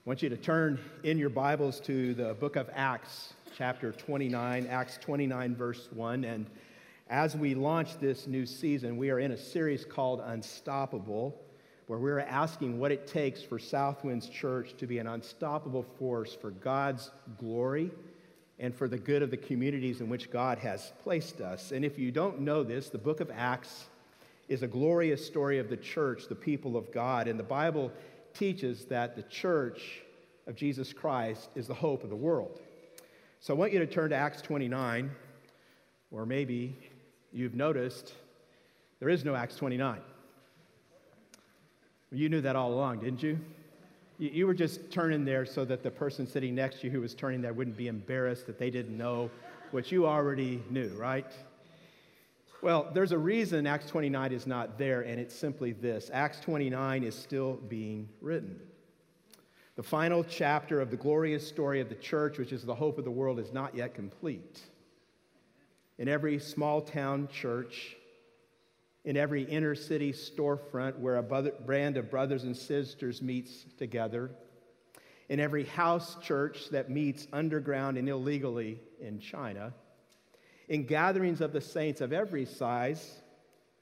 I want you to turn in your Bibles to the book of Acts, chapter 29, Acts 29, verse 1. And as we launch this new season, we are in a series called Unstoppable, where we're asking what it takes for Southwinds Church to be an unstoppable force for God's glory and for the good of the communities in which God has placed us. And if you don't know this, the book of Acts is a glorious story of the church, the people of God. And the Bible teaches that the church of Jesus Christ is the hope of the world. So I want you to turn to Acts 29, or maybe you've noticed there is no Acts 29. You knew that all along, didn't you? You were just turning there so that the person sitting next to you who was turning there wouldn't be embarrassed that they didn't know what you already knew, right? Well, there's a reason Acts 29 is not there, and it's simply this Acts 29 is still being written. The final chapter of the glorious story of the church, which is the hope of the world, is not yet complete. In every small town church, in every inner city storefront where a brand of brothers and sisters meets together, in every house church that meets underground and illegally in China, in gatherings of the saints of every size,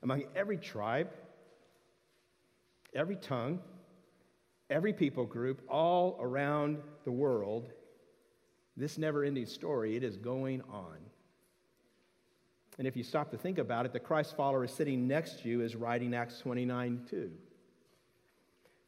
among every tribe, every tongue, every people group, all around the world. This never ending story, it is going on. And if you stop to think about it, the Christ follower is sitting next to you is writing Acts 29 too.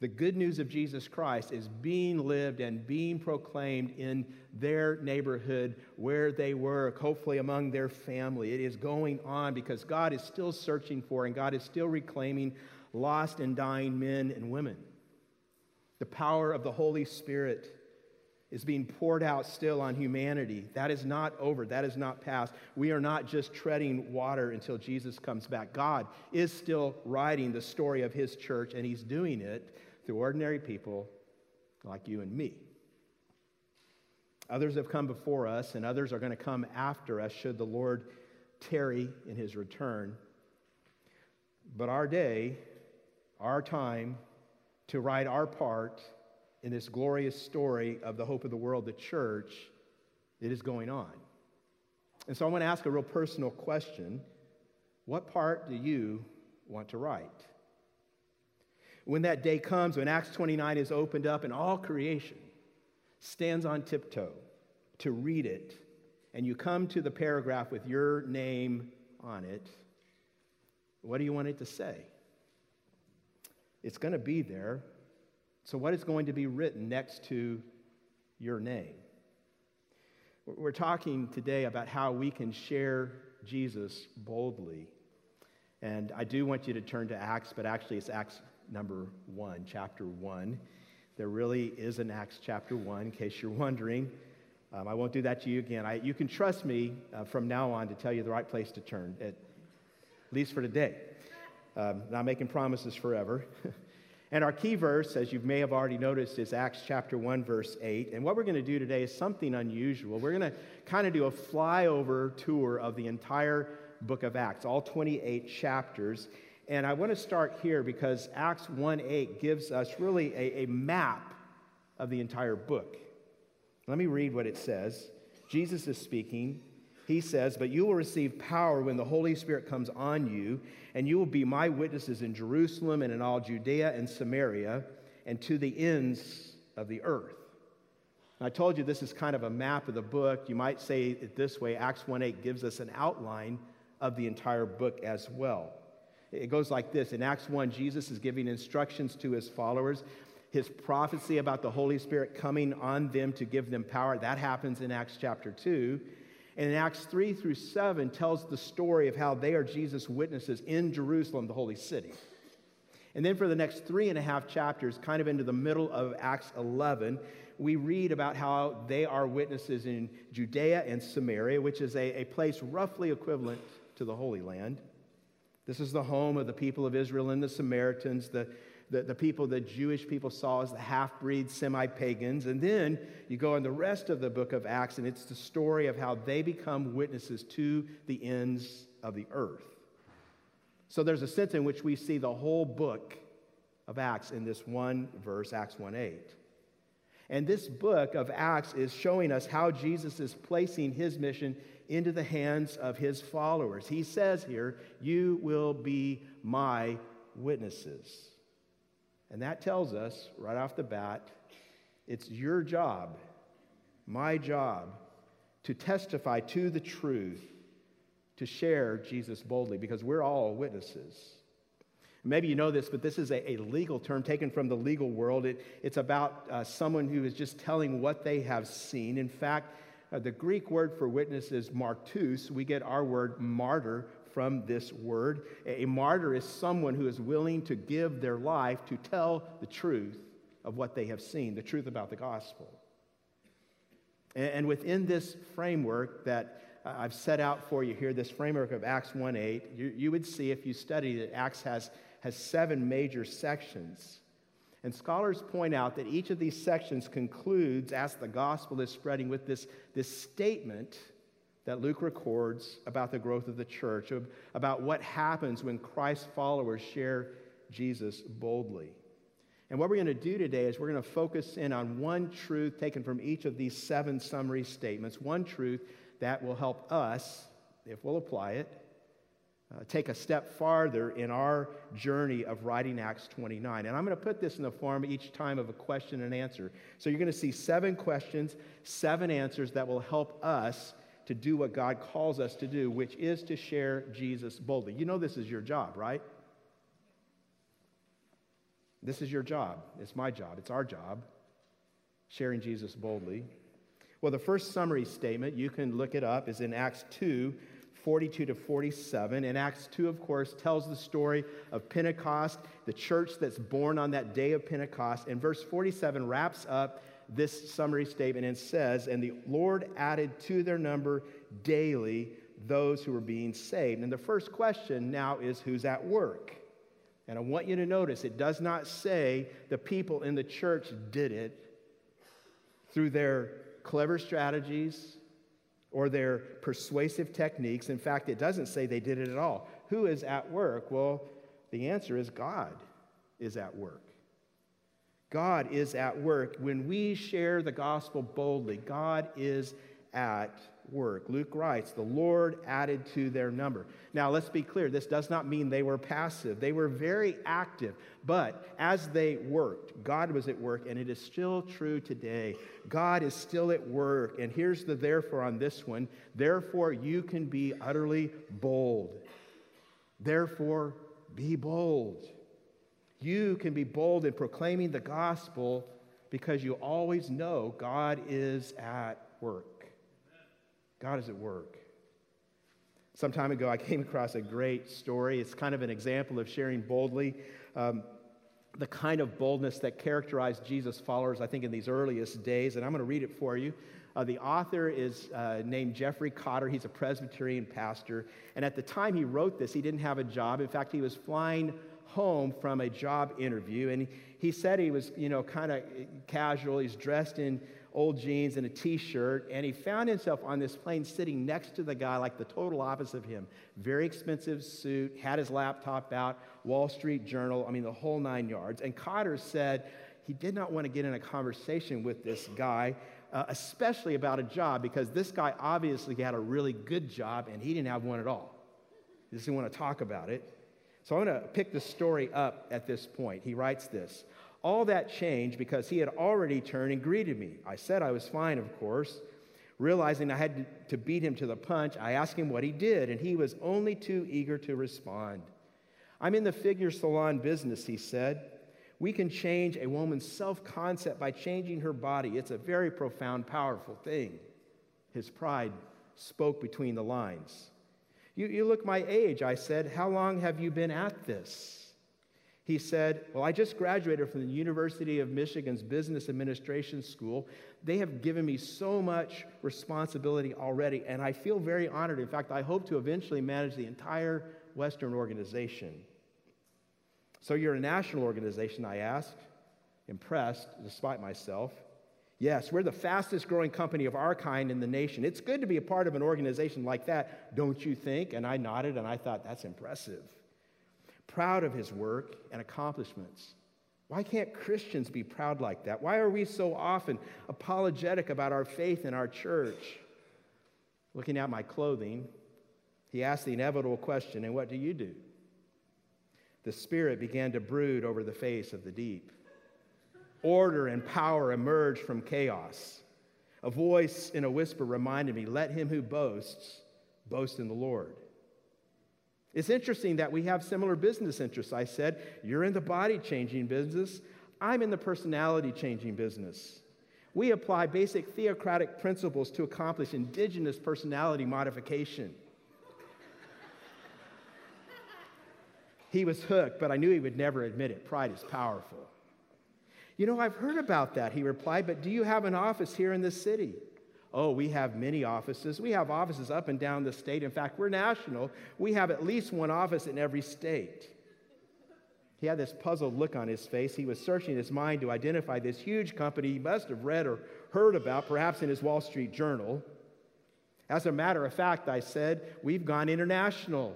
The good news of Jesus Christ is being lived and being proclaimed in their neighborhood where they work, hopefully among their family. It is going on because God is still searching for and God is still reclaiming lost and dying men and women. The power of the Holy Spirit is being poured out still on humanity. That is not over. That is not past. We are not just treading water until Jesus comes back. God is still writing the story of his church, and he's doing it through ordinary people like you and me. Others have come before us, and others are going to come after us should the Lord tarry in his return. But our day, our time to write our part in this glorious story of the hope of the world, the church, it is going on. And so I want to ask a real personal question What part do you want to write? When that day comes, when Acts 29 is opened up and all creation stands on tiptoe to read it, and you come to the paragraph with your name on it, what do you want it to say? It's going to be there. So, what is going to be written next to your name? We're talking today about how we can share Jesus boldly. And I do want you to turn to Acts, but actually it's Acts number one, chapter one. There really is an Acts chapter one, in case you're wondering. Um, I won't do that to you again. I, you can trust me uh, from now on to tell you the right place to turn, at least for today. Um, not making promises forever. and our key verse, as you may have already noticed, is Acts chapter 1, verse 8. And what we're going to do today is something unusual. We're going to kind of do a flyover tour of the entire book of Acts, all 28 chapters. And I want to start here because Acts 1 8 gives us really a, a map of the entire book. Let me read what it says. Jesus is speaking. He says, But you will receive power when the Holy Spirit comes on you, and you will be my witnesses in Jerusalem and in all Judea and Samaria and to the ends of the earth. I told you this is kind of a map of the book. You might say it this way Acts 1 8 gives us an outline of the entire book as well. It goes like this In Acts 1, Jesus is giving instructions to his followers. His prophecy about the Holy Spirit coming on them to give them power, that happens in Acts chapter 2. And in Acts 3 through 7 tells the story of how they are Jesus' witnesses in Jerusalem, the holy city. And then for the next three and a half chapters, kind of into the middle of Acts 11, we read about how they are witnesses in Judea and Samaria, which is a, a place roughly equivalent to the Holy Land. This is the home of the people of Israel and the Samaritans, the, the, the people the Jewish people saw as the half breed semi pagans. And then you go in the rest of the book of Acts, and it's the story of how they become witnesses to the ends of the earth. So there's a sense in which we see the whole book of Acts in this one verse, Acts 1 8. And this book of Acts is showing us how Jesus is placing his mission into the hands of his followers. He says here, You will be my witnesses. And that tells us right off the bat it's your job, my job, to testify to the truth, to share Jesus boldly, because we're all witnesses. Maybe you know this, but this is a, a legal term taken from the legal world. It, it's about uh, someone who is just telling what they have seen. In fact, uh, the Greek word for witness is martus. We get our word martyr from this word. A, martyr is someone who is willing to give their life to tell the truth of what they have seen, the truth about the gospel. And, within this framework that uh, I've set out for you here, this framework of Acts 1 8, you, you would see if you study that Acts has has seven major sections. And scholars point out that each of these sections concludes as the gospel is spreading with this, this statement that Luke records about the growth of the church, about what happens when Christ's followers share Jesus boldly. And what we're going to do today is we're going to focus in on one truth taken from each of these seven summary statements, one truth that will help us, if we'll apply it, uh, take a step farther in our journey of writing Acts 29. And I'm going to put this in the form each time of a question and answer. So you're going to see seven questions, seven answers that will help us to do what God calls us to do, which is to share Jesus boldly. You know, this is your job, right? This is your job. It's my job. It's our job, sharing Jesus boldly. Well, the first summary statement, you can look it up, is in Acts 2 42 to 47. And Acts 2, of course, tells the story of Pentecost, the church that's born on that day of Pentecost. And verse 47 wraps up this summary statement and says, And the Lord added to their number daily those who were being saved. And the first question now is who's at work? And I want you to notice it does not say the people in the church did it through their clever strategies, or their persuasive techniques. In fact, it doesn't say they did it at all. Who is at work? Well, the answer is God is at work. God is at work. When we share the gospel boldly, God is at work. Luke writes, The Lord added to their number. Now, let's be clear, this does not mean they were passive. They were very active. But as they worked, God was at work, and it is still true today. God is still at work. And here's the therefore on this one therefore, you can be utterly bold. Therefore, be bold. You can be bold in proclaiming the gospel because you always know God is at work. God is at work. Some time ago, I came across a great story. It's kind of an example of sharing boldly. Um, the kind of boldness that characterized Jesus' followers, I think, in these earliest days. And I'm going to read it for you. Uh, the author is uh, named Jeffrey Cotter. He's a Presbyterian pastor. And at the time he wrote this, he didn't have a job. In fact, he was flying home from a job interview. And he, said he was, you know, kind of casual. He's dressed in old jeans and a t shirt, and he found himself on this plane sitting next to the guy, like the total opposite of him. Very expensive suit, had his laptop out, Wall Street Journal, I mean, the whole nine yards. And Cotter said he did not want to get in a conversation with this guy. Uh, especially about a job, because this guy obviously had a really good job and he didn't have one at all. He doesn't want to talk about it. So I'm going to pick the story up at this point. He writes this all that changed because he had already turned and greeted me. I said I was fine, of course. Realizing I had to beat him to the punch, I asked him what he did, and he was only too eager to respond. I'm in the figure salon business, he said. We can change a woman's self concept by changing her body. It's a very profound, powerful thing. His pride spoke between the lines. You, you look my age, I said. How long have you been at this? He said, Well, I just graduated from the University of Michigan's Business Administration School. They have given me so much responsibility already, and I feel very honored. In fact, I hope to eventually manage the entire Western organization. So, you're a national organization, I asked, impressed despite myself. Yes, we're the fastest growing company of our kind in the nation. It's good to be a part of an organization like that, don't you think? And I nodded and I thought, that's impressive proud of his work and accomplishments. Why can't Christians be proud like that? Why are we so often apologetic about our faith in our church? Looking at my clothing, he asked the inevitable question, And what do you do? The Spirit began to brood over the face of the deep. Order and power emerged from chaos. A voice in a whisper reminded me, Let him who boasts boast in the Lord. It's interesting that we have similar business interests. I said, You're in the body changing business, I'm in the personality changing business. We apply basic theocratic principles to accomplish indigenous personality modification. he was hooked, but I knew he would never admit it. Pride is powerful. You know, I've heard about that, he replied, but do you have an office here in this city? Oh, we have many offices. We have offices up and down the state. In fact, we're national. We have at least one office in every state. He had this puzzled look on his face. He was searching his mind to identify this huge company he must have read or heard about, perhaps in his Wall Street Journal. As a matter of fact, I said, we've gone international.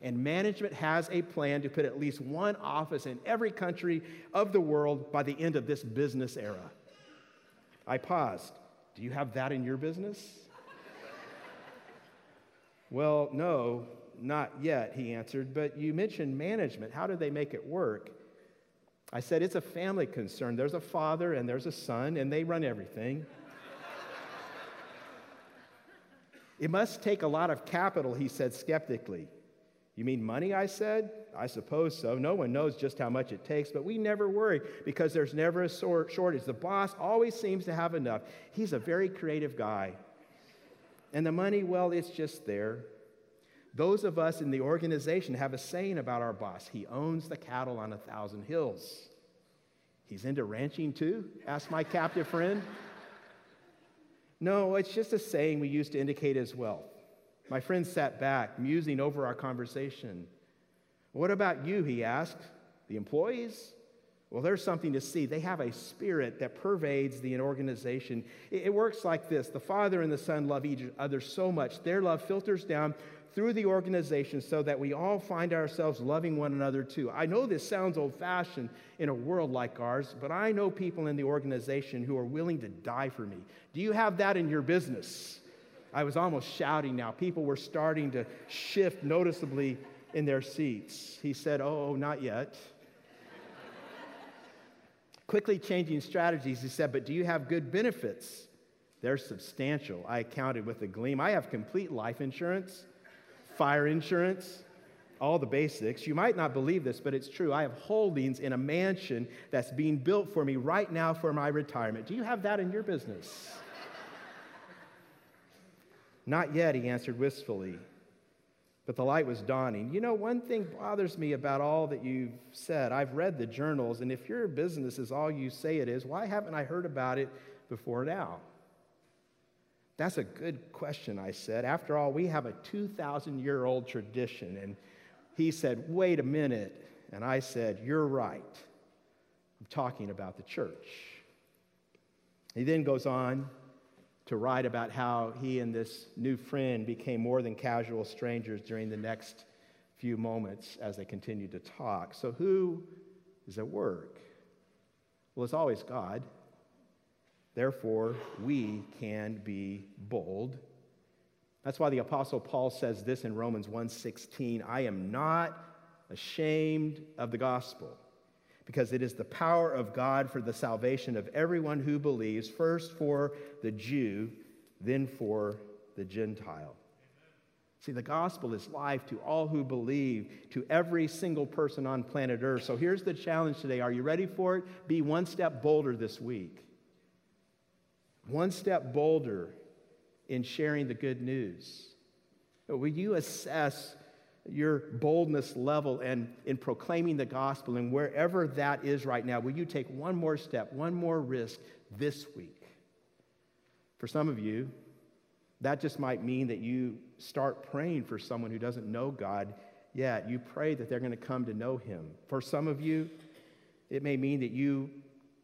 And management has a plan to put at least one office in every country of the world by the end of this business era. I paused. Do you have that in your business? well, no, not yet, he answered, but you mentioned management. How do they make it work? I said, It's a family concern. There's a father and there's a son, and they run everything. it must take a lot of capital, he said skeptically. You mean money? I said. I suppose so. No one knows just how much it takes, but we never worry because there's never a shortage. The boss always seems to have enough. He's a very creative guy. And the money, well, it's just there. Those of us in the organization have a saying about our boss he owns the cattle on a thousand hills. He's into ranching too? asked my captive friend. No, it's just a saying we use to indicate his wealth. My friend sat back, musing over our conversation. What about you? He asked. The employees? Well, there's something to see. They have a spirit that pervades the organization. It, works like this the Father and the Son love each other so much. Their love filters down through the organization so that we all find ourselves loving one another too. I know this sounds old fashioned in a world like ours, but I know people in the organization who are willing to die for me. Do you have that in your business? I was almost shouting now. People were starting to shift noticeably in their seats. He said, Oh, oh not yet. Quickly changing strategies, he said, But do you have good benefits? They're substantial. I counted with a gleam. I have complete life insurance, fire insurance, all the basics. You might not believe this, but it's true. I have holdings in a mansion that's being built for me right now for my retirement. Do you have that in your business? Not yet, he answered wistfully. But the light was dawning. You know, one thing bothers me about all that you've said. I've read the journals, and if your business is all you say it is, why haven't I heard about it before now? That's a good question, I said. After all, we have a 2,000 year old tradition. And he said, Wait a minute. And I said, You're right. I'm talking about the church. He then goes on to write about how he and this new friend became more than casual strangers during the next few moments as they continued to talk. So, who is at work? Well, it's always God. Therefore, we can be bold. That's why the apostle Paul says this in Romans 1:16, I am not ashamed of the gospel because it is the power of God for the salvation of everyone who believes, first for the Jew, then for the Gentile. See, the gospel is life to all who believe, to every single person on planet Earth. So here's the challenge today. Are you ready for it? Be one step bolder this week. One step bolder in sharing the good news. Will you assess your boldness level and in proclaiming the gospel and wherever that is right now, will you take one more step, one more risk this week? For some of you, that just might mean that you start praying for someone who doesn't know God yet. You pray that they're going to come to know Him. For some of you, it may mean that you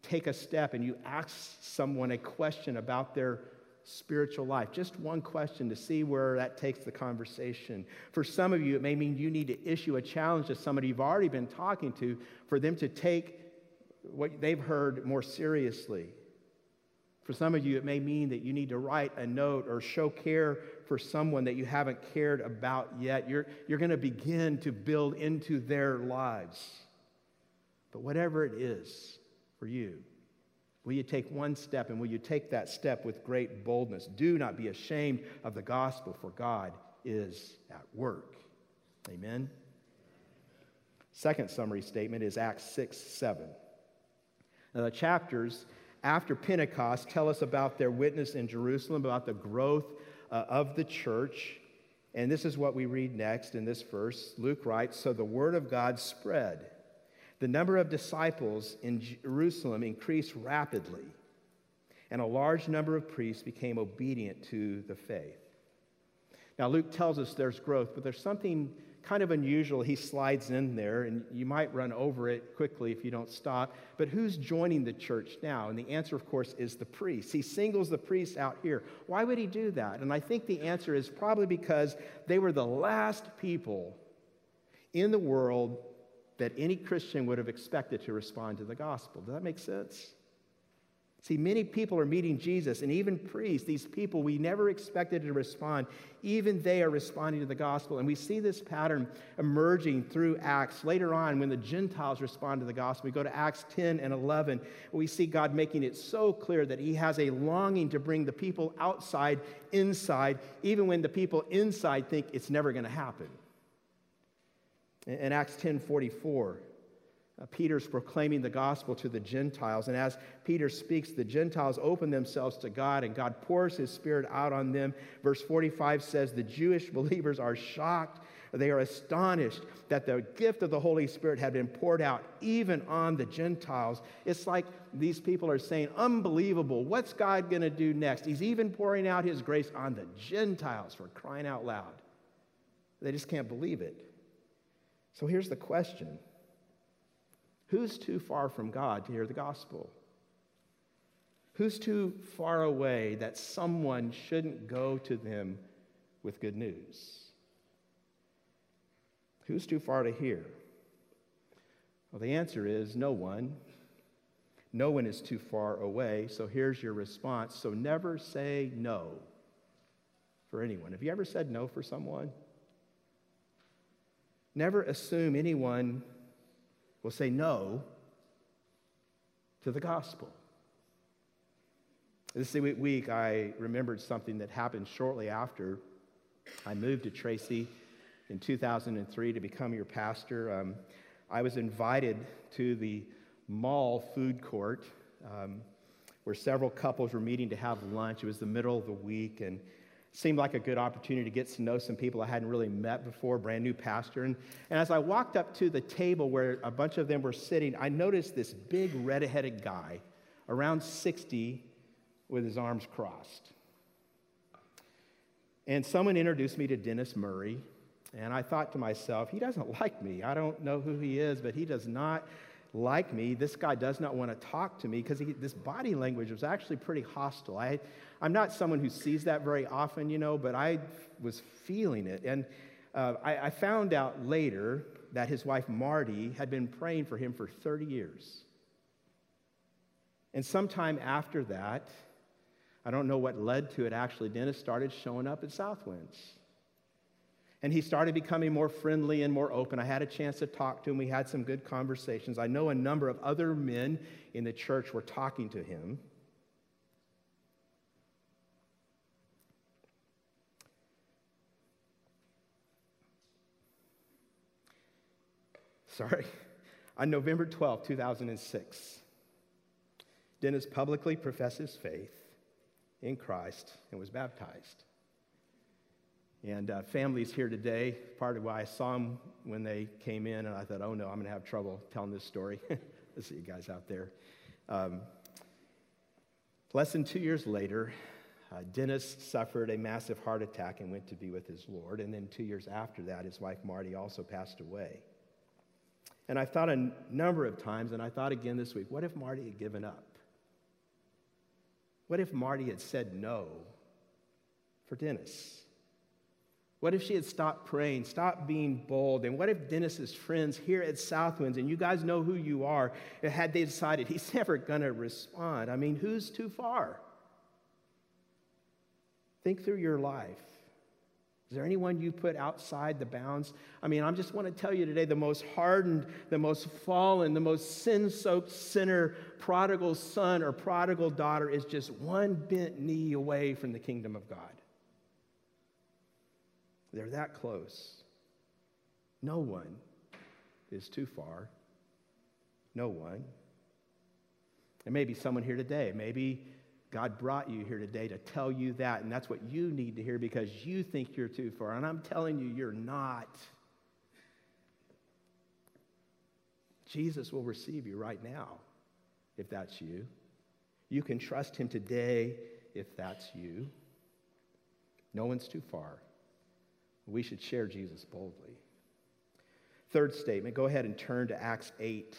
take a step and you ask someone a question about their spiritual life. Just one question to see where that takes the conversation. For some of you, it may mean you need to issue a challenge to somebody you've already been talking to for them to take what they've heard more seriously. For some of you, it may mean that you need to write a note or show care for someone that you haven't cared about yet. You're, you're going to begin to build into their lives. But whatever it is for you, will you take one step and will you take that step with great boldness? Do not be ashamed of the gospel, for God is at work. Amen. Second summary statement is Acts 6 7. Now, the chapters after Pentecost tell us about their witness in Jerusalem, about the growth uh, of the church. And this is what we read next in this verse. Luke writes So the word of God spread. The number of disciples in Jerusalem increased rapidly, and a large number of priests became obedient to the faith. Now, Luke tells us there's growth, but there's something kind of unusual. He slides in there, and you might run over it quickly if you don't stop. But who's joining the church now? And the answer, of course, is the priest. He singles the priests out here. Why would he do that? And I think the answer is probably because they were the last people in the world that any Christian would have expected to respond to the gospel. Does that make sense? See, many people are meeting Jesus, and even priests, these people we never expected to respond, even they are responding to the gospel. And we see this pattern emerging through Acts. Later on, when the Gentiles respond to the gospel, we go to Acts 10 and 11, we see God making it so clear that He has a longing to bring the people outside inside, even when the people inside think it's never going to happen. In Acts 10 44, uh, Peter's proclaiming the gospel to the Gentiles. And as Peter speaks, the Gentiles open themselves to God and God pours his spirit out on them. Verse 45 says the Jewish believers are shocked. They are astonished that the gift of the Holy Spirit had been poured out even on the Gentiles. It's like these people are saying, Unbelievable. What's God going to do next? He's even pouring out his grace on the Gentiles for crying out loud. They just can't believe it. So here's the question Who's too far from God to hear the gospel? Who's too far away that someone shouldn't go to them with good news? Who's too far to hear? Well, the answer is no one. No one is too far away. So here's your response. So never say no for anyone. Have you ever said no for someone? Never assume anyone will say no to the gospel. This week, I remembered something that happened shortly after I moved to Tracy in 2003 to become your pastor. Um, I was invited to the mall food court um, where several couples were meeting to have lunch. It was the middle of the week, and seemed like a good opportunity to get to know some people I hadn't really met before, brand new pastor. And, and as I walked up to the table where a bunch of them were sitting, I noticed this big red-headed guy, around 60, with his arms crossed. And someone introduced me to Dennis Murray, and I thought to myself, he doesn't like me. I don't know who he is, but he does not like me. This guy does not want to talk to me because this body language was actually pretty hostile. I, I'm not someone who sees that very often, you know, but I was feeling it. And uh, I, I found out later that his wife Marty had been praying for him for 30 years. And sometime after that, I don't know what led to it actually, Dennis started showing up at Southwinds. And he started becoming more friendly and more open. I had a chance to talk to him. We had some good conversations. I know a number of other men in the church were talking to him. sorry, on November 12, 2006, Dennis publicly professed his faith in Christ and was baptized. And uh, families here today, part of why I saw them when they came in, and I thought, oh no, I'm going to have trouble telling this story. Let's see you guys out there. Um, less than two years later, uh, Dennis suffered a massive heart attack and went to be with his Lord. And then two years after that, his wife Marty also passed away. And I thought a number of times, and I thought again this week, what if Marty had given up? What if Marty had said no for Dennis? What if she had stopped praying, stopped being bold? And what if Dennis's friends here at Southwinds, and you guys know who you are, had they decided he's never going to respond? I mean, who's too far? Think through your life. Is there anyone you put outside the bounds? I mean, I just want to tell you today the most hardened, the most fallen, the most sin soaked sinner, prodigal son or prodigal daughter is just one bent knee away from the kingdom of God. They're that close. No one is too far. No one. There may be someone here today. Maybe God brought you here today to tell you that, and that's what you need to hear because you think you're too far. And I'm telling you, you're not. Jesus will receive you right now if that's you. You can trust him today if that's you. No one's too far. We should share Jesus boldly. Third statement, go ahead and turn to Acts 8,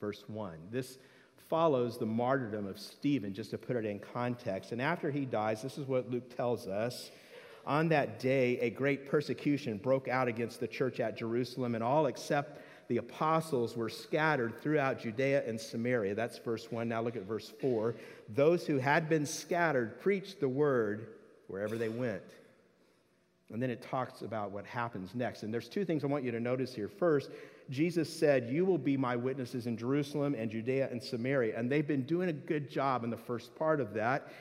verse 1. This follows the martyrdom of Stephen, just to put it in context. And after he dies, this is what Luke tells us. On that day, a great persecution broke out against the church at Jerusalem, and all except the apostles were scattered throughout Judea and Samaria. That's verse 1. Now look at verse 4. Those who had been scattered preached the word wherever they went. And then it talks about what happens next. And there's two things I want you to notice here. First, Jesus said, You will be my witnesses in Jerusalem and Judea and Samaria. And they've been doing a good job in the first part of that,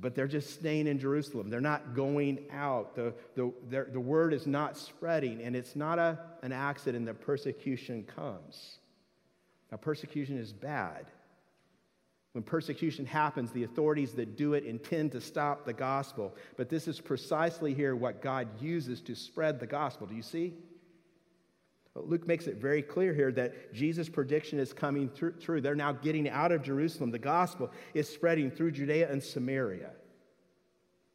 but they're just staying in Jerusalem. They're not going out. The, the, the word is not spreading, and it's not a, an accident that persecution comes. Now, persecution is bad. When persecution happens, the authorities that do it intend to stop the gospel. But this is precisely here what God uses to spread the gospel. Do you see? Luke makes it very clear here that Jesus' prediction is coming through. They're now getting out of Jerusalem. The gospel is spreading through Judea and Samaria.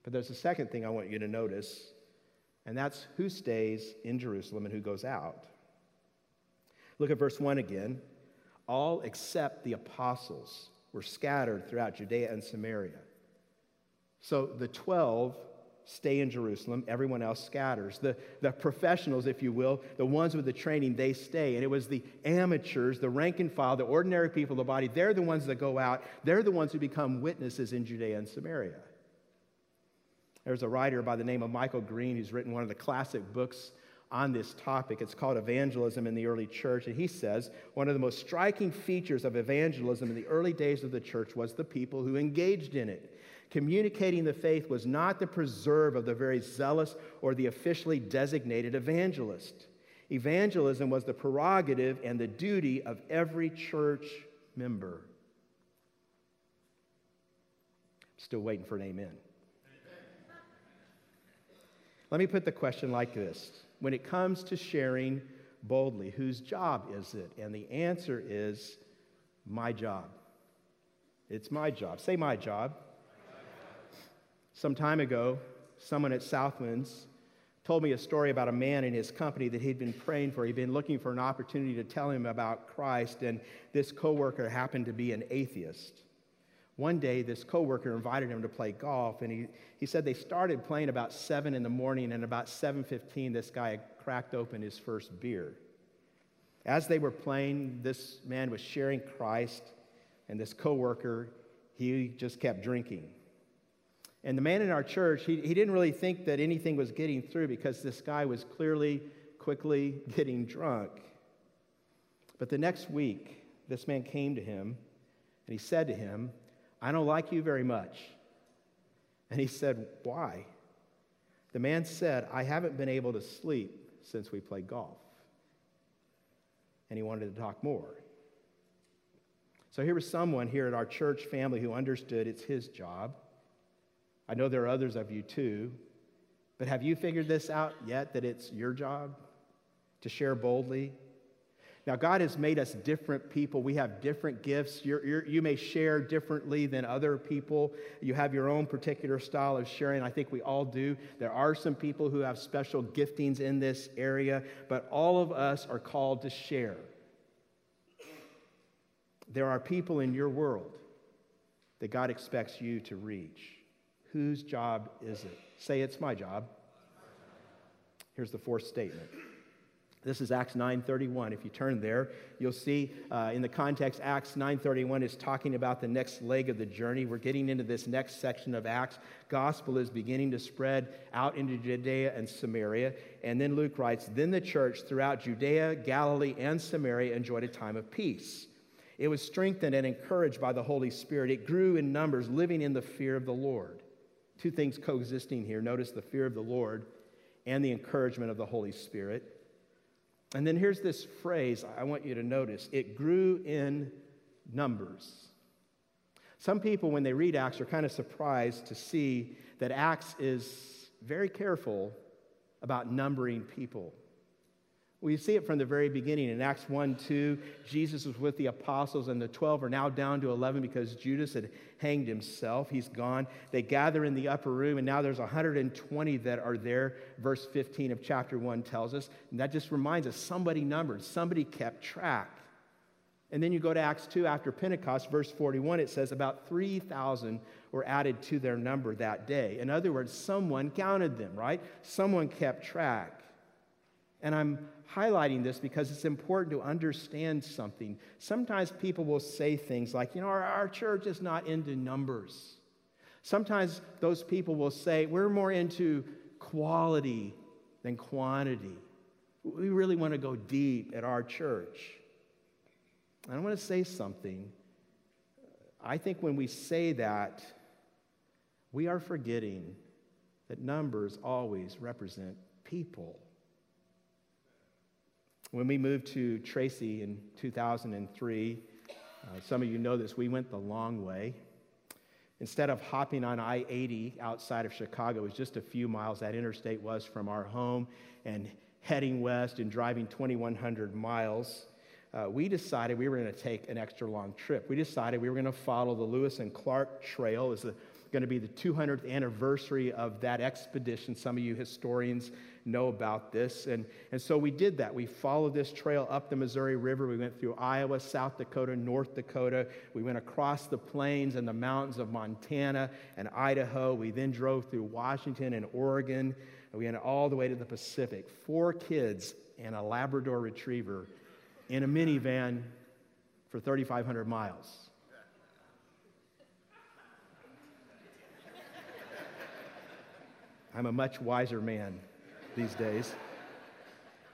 But there's a second thing I want you to notice, and that's who stays in Jerusalem and who goes out. Look at verse 1 again. All except the apostles were scattered throughout Judea and Samaria. So the 12 stay in Jerusalem, everyone else scatters. The, the professionals, if you will, the ones with the training, they stay. And it was the amateurs, the rank and file, the ordinary people of the body, they're the ones that go out. They're the ones who become witnesses in Judea and Samaria. There's a writer by the name of Michael Green who's written one of the classic books on this topic. It's called Evangelism in the Early Church. And he says one of the most striking features of evangelism in the early days of the church was the people who engaged in it. Communicating the faith was not the preserve of the very zealous or the officially designated evangelist. Evangelism was the prerogative and the duty of every church member. Still waiting for an amen. Let me put the question like this when it comes to sharing boldly, whose job is it? And the answer is my job. It's my job. Say, my job. Some time ago, someone at Southwinds told me a story about a man in his company that he'd been praying for. He'd been looking for an opportunity to tell him about Christ, and this coworker happened to be an atheist. One day, this coworker invited him to play golf, and he, he said they started playing about 7 in the morning, and about 7.15, this guy cracked open his first beer. As they were playing, this man was sharing Christ, and this coworker, he just kept drinking. And the man in our church, he, he didn't really think that anything was getting through because this guy was clearly, quickly getting drunk. But the next week, this man came to him, and he said to him, I don't like you very much. And he said, Why? The man said, I haven't been able to sleep since we played golf. And he wanted to talk more. So here was someone here at our church family who understood it's his job. I know there are others of you too. But have you figured this out yet that it's your job to share boldly, now, God has made us different people. We have different gifts. You're, you're, you may share differently than other people. You have your own particular style of sharing. I think we all do. There are some people who have special giftings in this area, but all of us are called to share. There are people in your world that God expects you to reach. Whose job is it? Say, it's my job. Here's the fourth statement. This is Acts 9:31. If you turn there, you'll see uh, in the context Acts 9:31 is talking about the next leg of the journey. We're getting into this next section of Acts. Gospel is beginning to spread out into Judea and Samaria. And then Luke writes, "Then the church throughout Judea, Galilee, and Samaria enjoyed a time of peace. It was strengthened and encouraged by the Holy Spirit. It grew in numbers, living in the fear of the Lord." Two things coexisting here. Notice the fear of the Lord and the encouragement of the Holy Spirit. And then here's this phrase I want you to notice it grew in numbers. Some people, when they read Acts, are kind of surprised to see that Acts is very careful about numbering people. We see it from the very beginning. In Acts 1 2, Jesus was with the apostles, and the 12 are now down to 11 because Judas had hanged himself. He's gone. They gather in the upper room, and now there's 120 that are there. Verse 15 of chapter 1 tells us. And that just reminds us somebody numbered, somebody kept track. And then you go to Acts 2 after Pentecost, verse 41, it says about 3,000 were added to their number that day. In other words, someone counted them, right? Someone kept track. And I'm highlighting this because it's important to understand something. Sometimes people will say things like, you know, our, our church is not into numbers. Sometimes those people will say, we're more into quality than quantity. We really want to go deep at our church. I want to say something. I think when we say that, we are forgetting that numbers always represent people. When we moved to Tracy in 2003, uh, some of you know this, we went the long way. Instead of hopping on I 80 outside of Chicago, it was just a few miles, that interstate was from our home, and heading west and driving 2,100 miles. Uh, we decided we were going to take an extra long trip. We decided we were going to follow the Lewis and Clark Trail. It's going to be the 200th anniversary of that expedition. Some of you historians know about this. And, and so we did that. We followed this trail up the Missouri River. We went through Iowa, South Dakota, North Dakota. We went across the plains and the mountains of Montana and Idaho. We then drove through Washington and Oregon. And we went all the way to the Pacific. Four kids and a Labrador retriever in a minivan for 3,500 miles. I'm a much wiser man these days.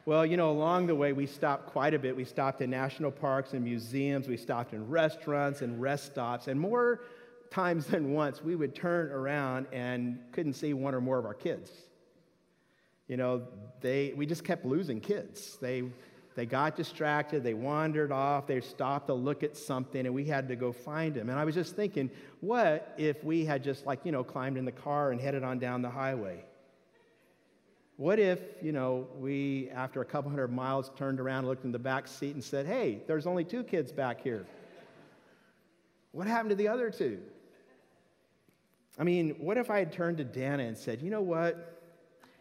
Well, you know, along the way, we stopped quite a bit. We stopped in national parks and museums. We stopped in restaurants and rest stops. And more times than once, we would turn around and couldn't see one or more of our kids. You know, they, we just kept losing kids. They, they got distracted, they wandered off, they stopped to look at something, and we had to go find them. And I was just thinking, what if we had just, like, you know, climbed in the car and headed on down the highway? What if, you know, we, after a couple hundred miles, turned around, looked in the back seat, and said, hey, there's only two kids back here? What happened to the other two? I mean, what if I had turned to Dana and said, you know what?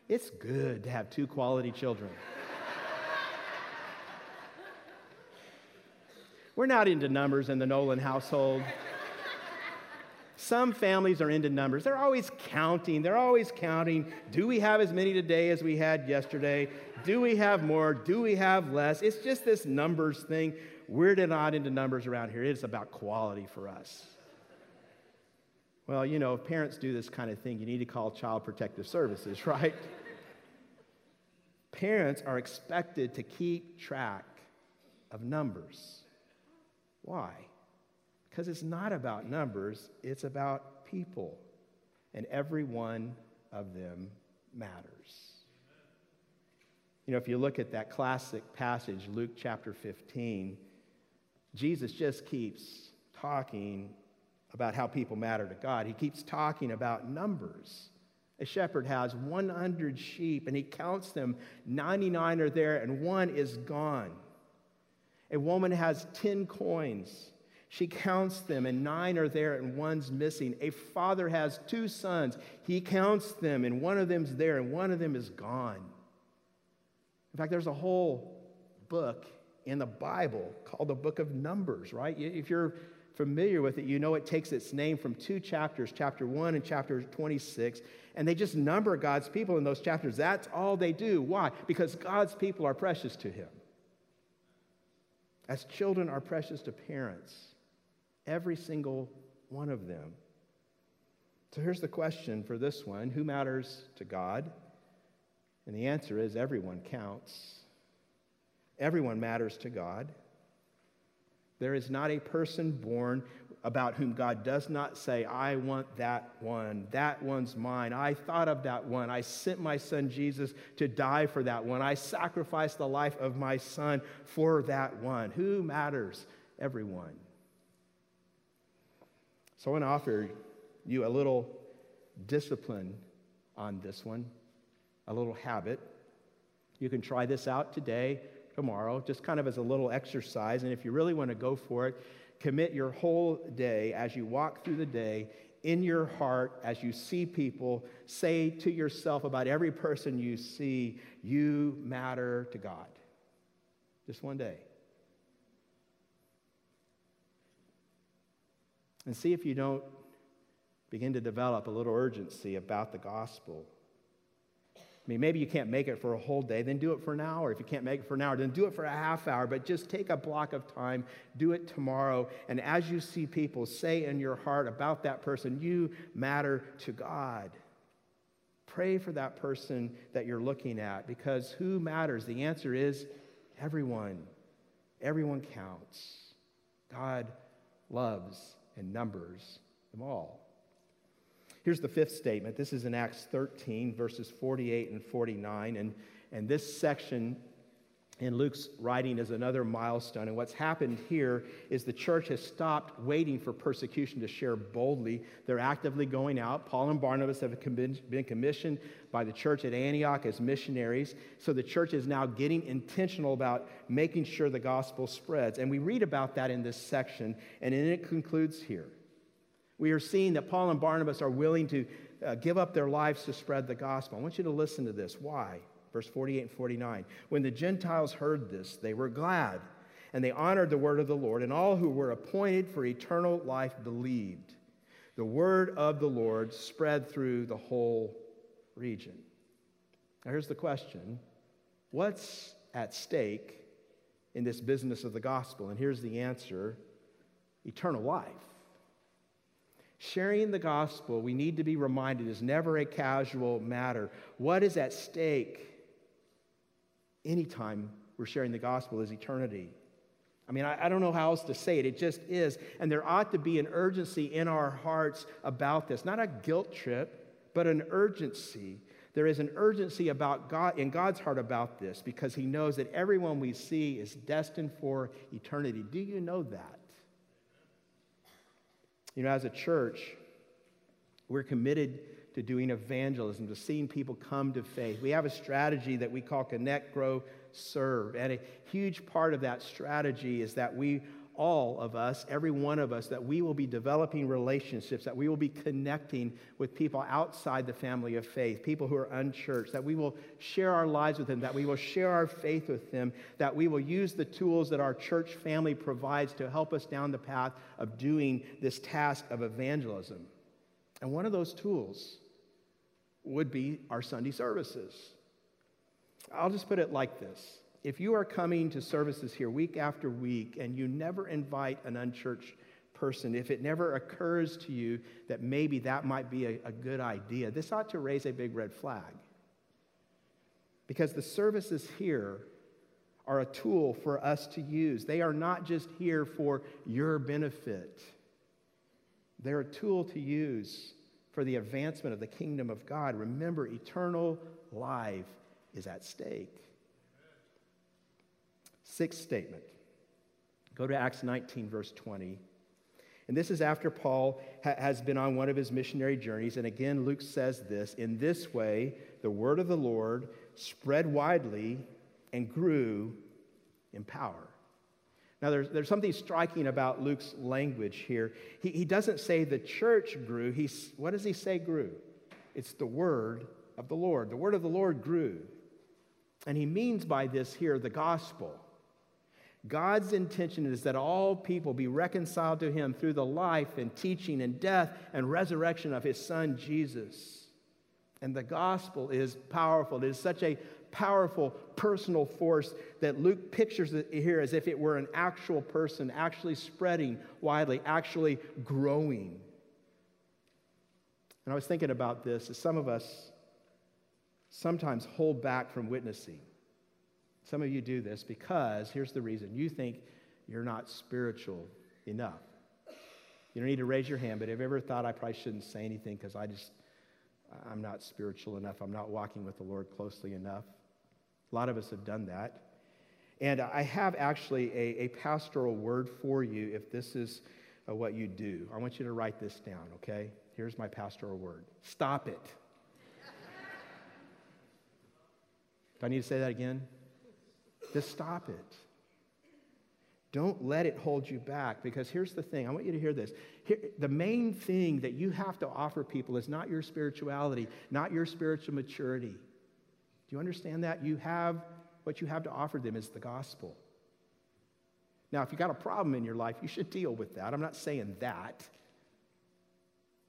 It's good to have two quality children. We're not into numbers in the Nolan household. Some families are into numbers. They're always counting. They're always counting. Do we have as many today as we had yesterday? Do we have more? Do we have less? It's just this numbers thing. We're not into numbers around here. It's about quality for us. Well, you know, if parents do this kind of thing, you need to call Child Protective Services, right? parents are expected to keep track of numbers. Why? Because it's not about numbers, it's about people. And every one of them matters. You know, if you look at that classic passage, Luke chapter 15, Jesus just keeps talking about how people matter to God. He keeps talking about numbers. A shepherd has 100 sheep and he counts them. 99 are there and one is gone. A woman has 10 coins she counts them, and nine are there, and one's missing. A father has two sons. He counts them, and one of them's there, and one of them is gone. In fact, there's a whole book in the Bible called the Book of Numbers, right? If you're familiar with it, you know it takes its name from two chapters, chapter 1 and chapter 26, and they just number God's people in those chapters. That's all they do. Why? Because God's people are precious to Him. As children are precious to parents, every single one of them. So here's the question for this one Who matters to God? And the answer is everyone counts. Everyone matters to God. There is not a person born about whom God does not say, I want that one. That one's mine. I thought of that one. I sent my son Jesus to die for that one. I sacrificed the life of my son for that one. Who matters? Everyone. So I want to offer you a little discipline on this one, a little habit. You can try this out today, tomorrow, just kind of as a little exercise. And if you really want to go for it, commit your whole day as you walk through the day in your heart as you see people. Say to yourself about every person you see, you matter to God. Just one day. And see if you don't begin to develop a little urgency about the gospel. I mean, maybe you can't make it for a whole day, then do it for an hour. If you can't make it for an hour, then do it for a half hour, but just take a block of time, do it tomorrow. And as you see people, say in your heart about that person, you matter to God. Pray for that person that you're looking at because who matters? The answer is everyone. Everyone counts. God loves and numbers them all. Here's the fifth statement. This is in Acts 13, verses 48 and 49. And, and this section in Luke's writing is another milestone. And what's happened here is the church has stopped waiting for persecution to share boldly. They're actively going out. Paul and Barnabas have been commissioned by the church at Antioch as missionaries. So the church is now getting intentional about making sure the gospel spreads. And we read about that in this section, and then it concludes here. We are seeing that Paul and Barnabas are willing to uh, give up their lives to spread the gospel. I want you to listen to this. Why? Verse 48 and 49. When the Gentiles heard this, they were glad, and they honored the word of the Lord, and all who were appointed for eternal life believed. The word of the Lord spread through the whole region. Now, here's the question What's at stake in this business of the gospel? And here's the answer eternal life. Sharing the gospel, we need to be reminded, is never a casual matter. What is at stake anytime we're sharing the gospel is eternity. I mean, I, I, don't know how else to say it. It just is. And there ought to be an urgency in our hearts about this. Not a guilt trip, but an urgency. There is an urgency about God in God's heart about this because He knows that everyone we see is destined for eternity. Do you know that? You know, as a church, we're committed to doing evangelism, to seeing people come to faith. We have a strategy that we call Connect, Grow, Serve. And a huge part of that strategy is that we, all of us, every one of us, that we will be developing relationships, that we will be connecting with people outside the family of faith, people who are unchurched, that we will share our lives with them, that we will share our faith with them, that we will use the tools that our church family provides to help us down the path of doing this task of evangelism. And one of those tools would be our Sunday services. I'll just put it like this. If you are coming to services here week after week and you never invite an unchurched person, if it never occurs to you that maybe that might be a, a good idea, this ought to raise a big red flag. Because the services here are a tool for us to use. They are not just here for your benefit, they're a tool to use for the advancement of the kingdom of God. Remember, eternal life is at stake. Sixth statement. Go to Acts 19, verse 20. And this is after Paul ha- has been on one of his missionary journeys. And again, Luke says this In this way, the word of the Lord spread widely and grew in power. Now, there's, there's something striking about Luke's language here. He, he doesn't say the church grew. He's, what does he say grew? It's the word of the Lord. The word of the Lord grew. And he means by this here the gospel. God's intention is that all people be reconciled to him through the life and teaching and death and resurrection of his son Jesus. And the gospel is powerful. It is such a powerful personal force that Luke pictures it here as if it were an actual person actually spreading widely, actually growing. And I was thinking about this as some of us sometimes hold back from witnessing. Some of you do this because here's the reason you think you're not spiritual enough. You don't need to raise your hand, but have you ever thought I probably shouldn't say anything because I just, I'm not spiritual enough. I'm not walking with the Lord closely enough. A lot of us have done that. And I have actually a, a pastoral word for you if this is uh, what you do. I want you to write this down, okay? Here's my pastoral word stop it. do I need to say that again? Just stop it. Don't let it hold you back because here's the thing. I want you to hear this. Here, the main thing that you have to offer people is not your spirituality, not your spiritual maturity. Do you understand that? You have what you have to offer them is the gospel. Now, if you've got a problem in your life, you should deal with that. I'm not saying that.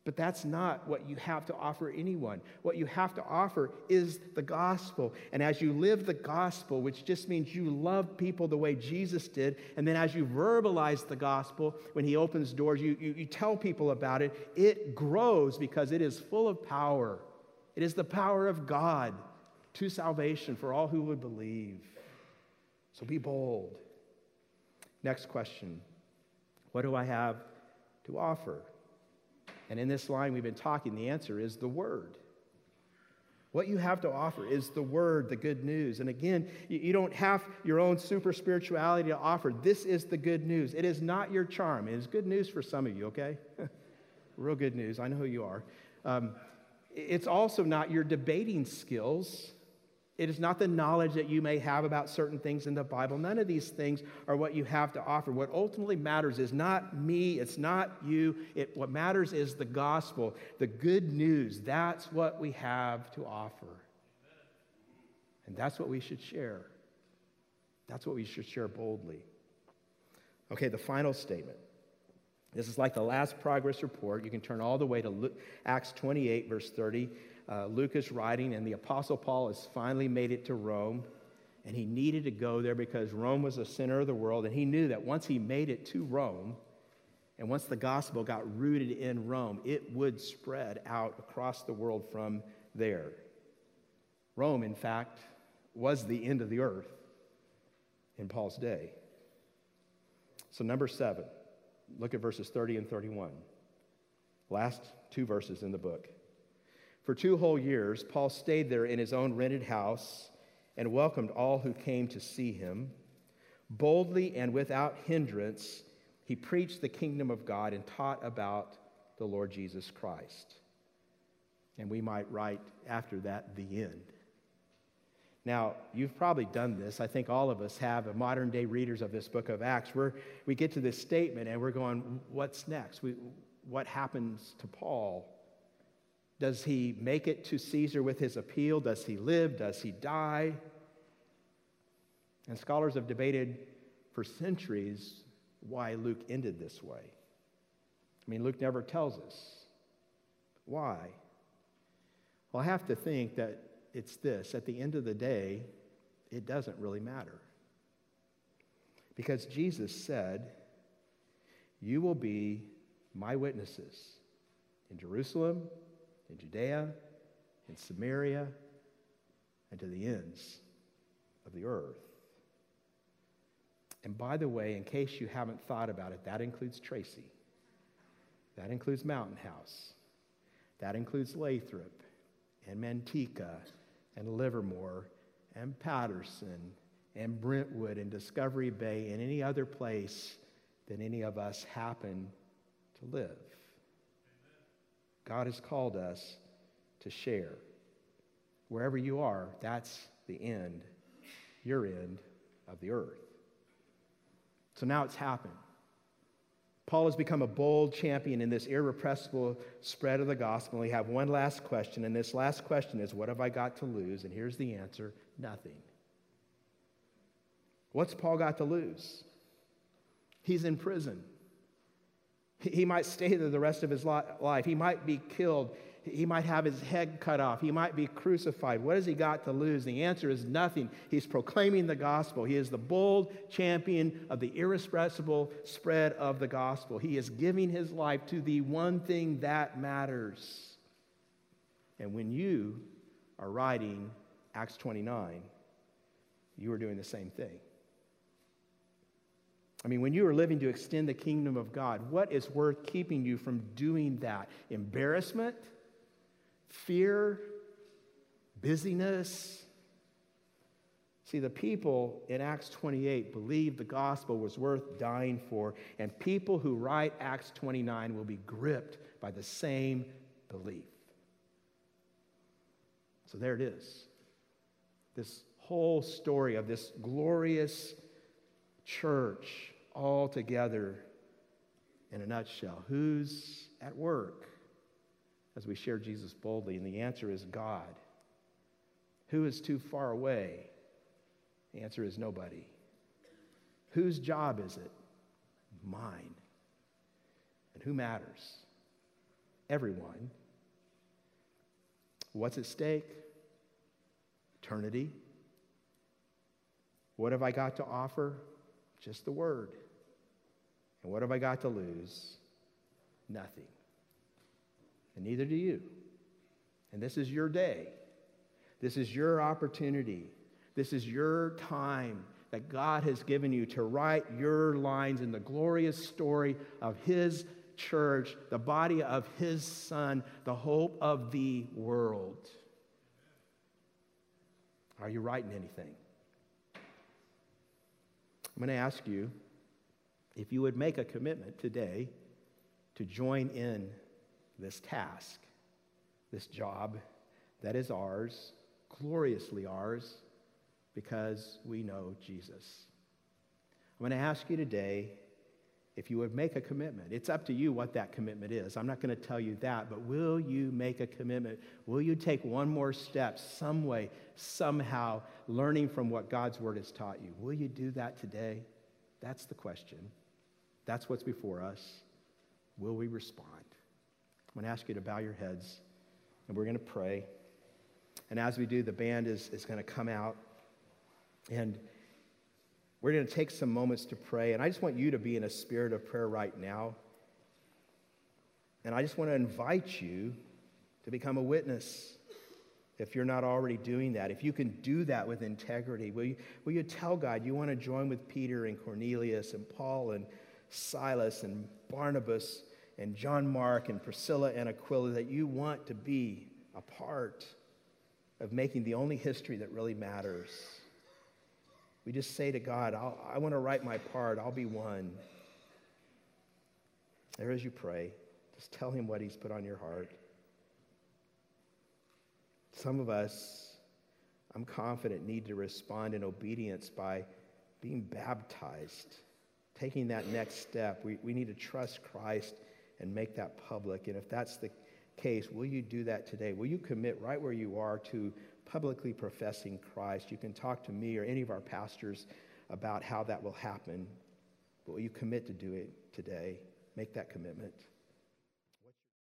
But that's not what you have to offer anyone. What you have to offer is the gospel. And as you live the gospel, which just means you love people the way Jesus did, and then as you verbalize the gospel, when he opens doors, you, you, you tell people about it, it grows because it is full of power. It is the power of God to salvation for all who would believe. So be bold. Next question What do I have to offer? And in this line we've been talking, the answer is the Word. What you have to offer is the Word, the good news. And again, you don't have your own super spirituality to offer. This is the good news. It is not your charm. It is good news for some of you, okay? Real good news. I know who you are. Um, it's also not your debating skills. It is not the knowledge that you may have about certain things in the Bible. None of these things are what you have to offer. What ultimately matters is not me, it's not you. It, what matters is the gospel, the good news. That's what we have to offer. And that's what we should share. That's what we should share boldly. Okay, the final statement. This is like the last progress report. You can turn all the way to Acts 28, verse 30 uh, Luke is writing, and the Apostle Paul has finally made it to Rome. And he needed to go there because Rome was the center of the world. And he knew that once he made it to Rome, and once the gospel got rooted in Rome, it would spread out across the world from there. Rome, in fact, was the end of the earth in Paul's day. So, number seven, look at verses 30 and 31. Last two verses in the book. For two whole years, Paul stayed there in his own rented house and welcomed all who came to see him. Boldly and without hindrance, he preached the kingdom of God and taught about the Lord Jesus Christ. And we might write after that, the end. Now, you've probably done this. I think all of us have, modern day readers of this book of Acts, where we get to this statement and we're going, what's next? We, what happens to Paul? Does he make it to Caesar with his appeal? Does he live? Does he die? And scholars have debated for centuries why Luke ended this way. I mean, Luke never tells us. Why? Well, I have to think that it's this at the end of the day, it doesn't really matter. Because Jesus said, You will be my witnesses in Jerusalem, in Judea, in Samaria, and to the ends of the earth. And by the way, in case you haven't thought about it, that includes Tracy. That includes Mountain House. That includes Lathrop and Manteca and Livermore and Patterson and Brentwood and Discovery Bay and any other place that any of us happen to live. God has called us to share. Wherever you are, that's the end, your end of the earth. So now it's happened. Paul has become a bold champion in this irrepressible spread of the gospel. We have one last question, and this last question is What have I got to lose? And here's the answer nothing. What's Paul got to lose? He's in prison. He might stay there the rest of his life. He might be killed. He might have his head cut off. He might be crucified. What has he got to lose? The answer is nothing. He's proclaiming the gospel. He is the bold champion of the irrepressible spread of the gospel. He is giving his life to the one thing that matters. And when you are writing Acts 29, you are doing the same thing. I mean, when you are living to extend the kingdom of God, what is worth keeping you from doing that? Embarrassment? Fear? Busyness? See, the people in Acts 28 believed the gospel was worth dying for, and people who write Acts 29 will be gripped by the same belief. So there it is. This whole story of this glorious church all together in a nutshell. Who's at work as we share Jesus boldly? And the answer is God. Who is too far away? The answer is nobody. Whose job is it? Mine. And who matters? Everyone. What's at stake? Eternity. What have I got to offer? Just the word. And what have I got to lose? Nothing. And neither do you. And this is your day. This is your opportunity. This is your time that God has given you to write your lines in the glorious story of His church, the body of His Son, the hope of the world. Are you writing anything? I'm going to ask you if you would make a commitment today to join in this task, this job that is ours, gloriously ours, because we know Jesus. I'm going to ask you today if you would make a commitment. It's up to you what that commitment is. I'm not going to tell you that, but will you make a commitment? Will you take one more step, some way, somehow, learning from what God's word has taught you? Will you do that today? That's the question. That's what's before us. Will we respond? I'm going to ask you to bow your heads and we're going to pray. And as we do, the band is, is going to come out and we're going to take some moments to pray. And I just want you to be in a spirit of prayer right now. And I just want to invite you to become a witness if you're not already doing that. If you can do that with integrity, will you, will you tell God you want to join with Peter and Cornelius and Paul and Silas and Barnabas and John Mark and Priscilla and Aquila that you want to be a part of making the only history that really matters. We just say to God, i want to write my part. I'll be one. There as you pray, just tell him what he's put on your heart. Some of us, I'm confident, need to respond in obedience by being baptized taking that next step. We, we need to trust Christ and make that public. And if that's the case, will you do that today? Will you commit right where you are to publicly professing Christ? You can talk to me or any of our pastors about how that will happen. But will you commit to do it today? Make that commitment.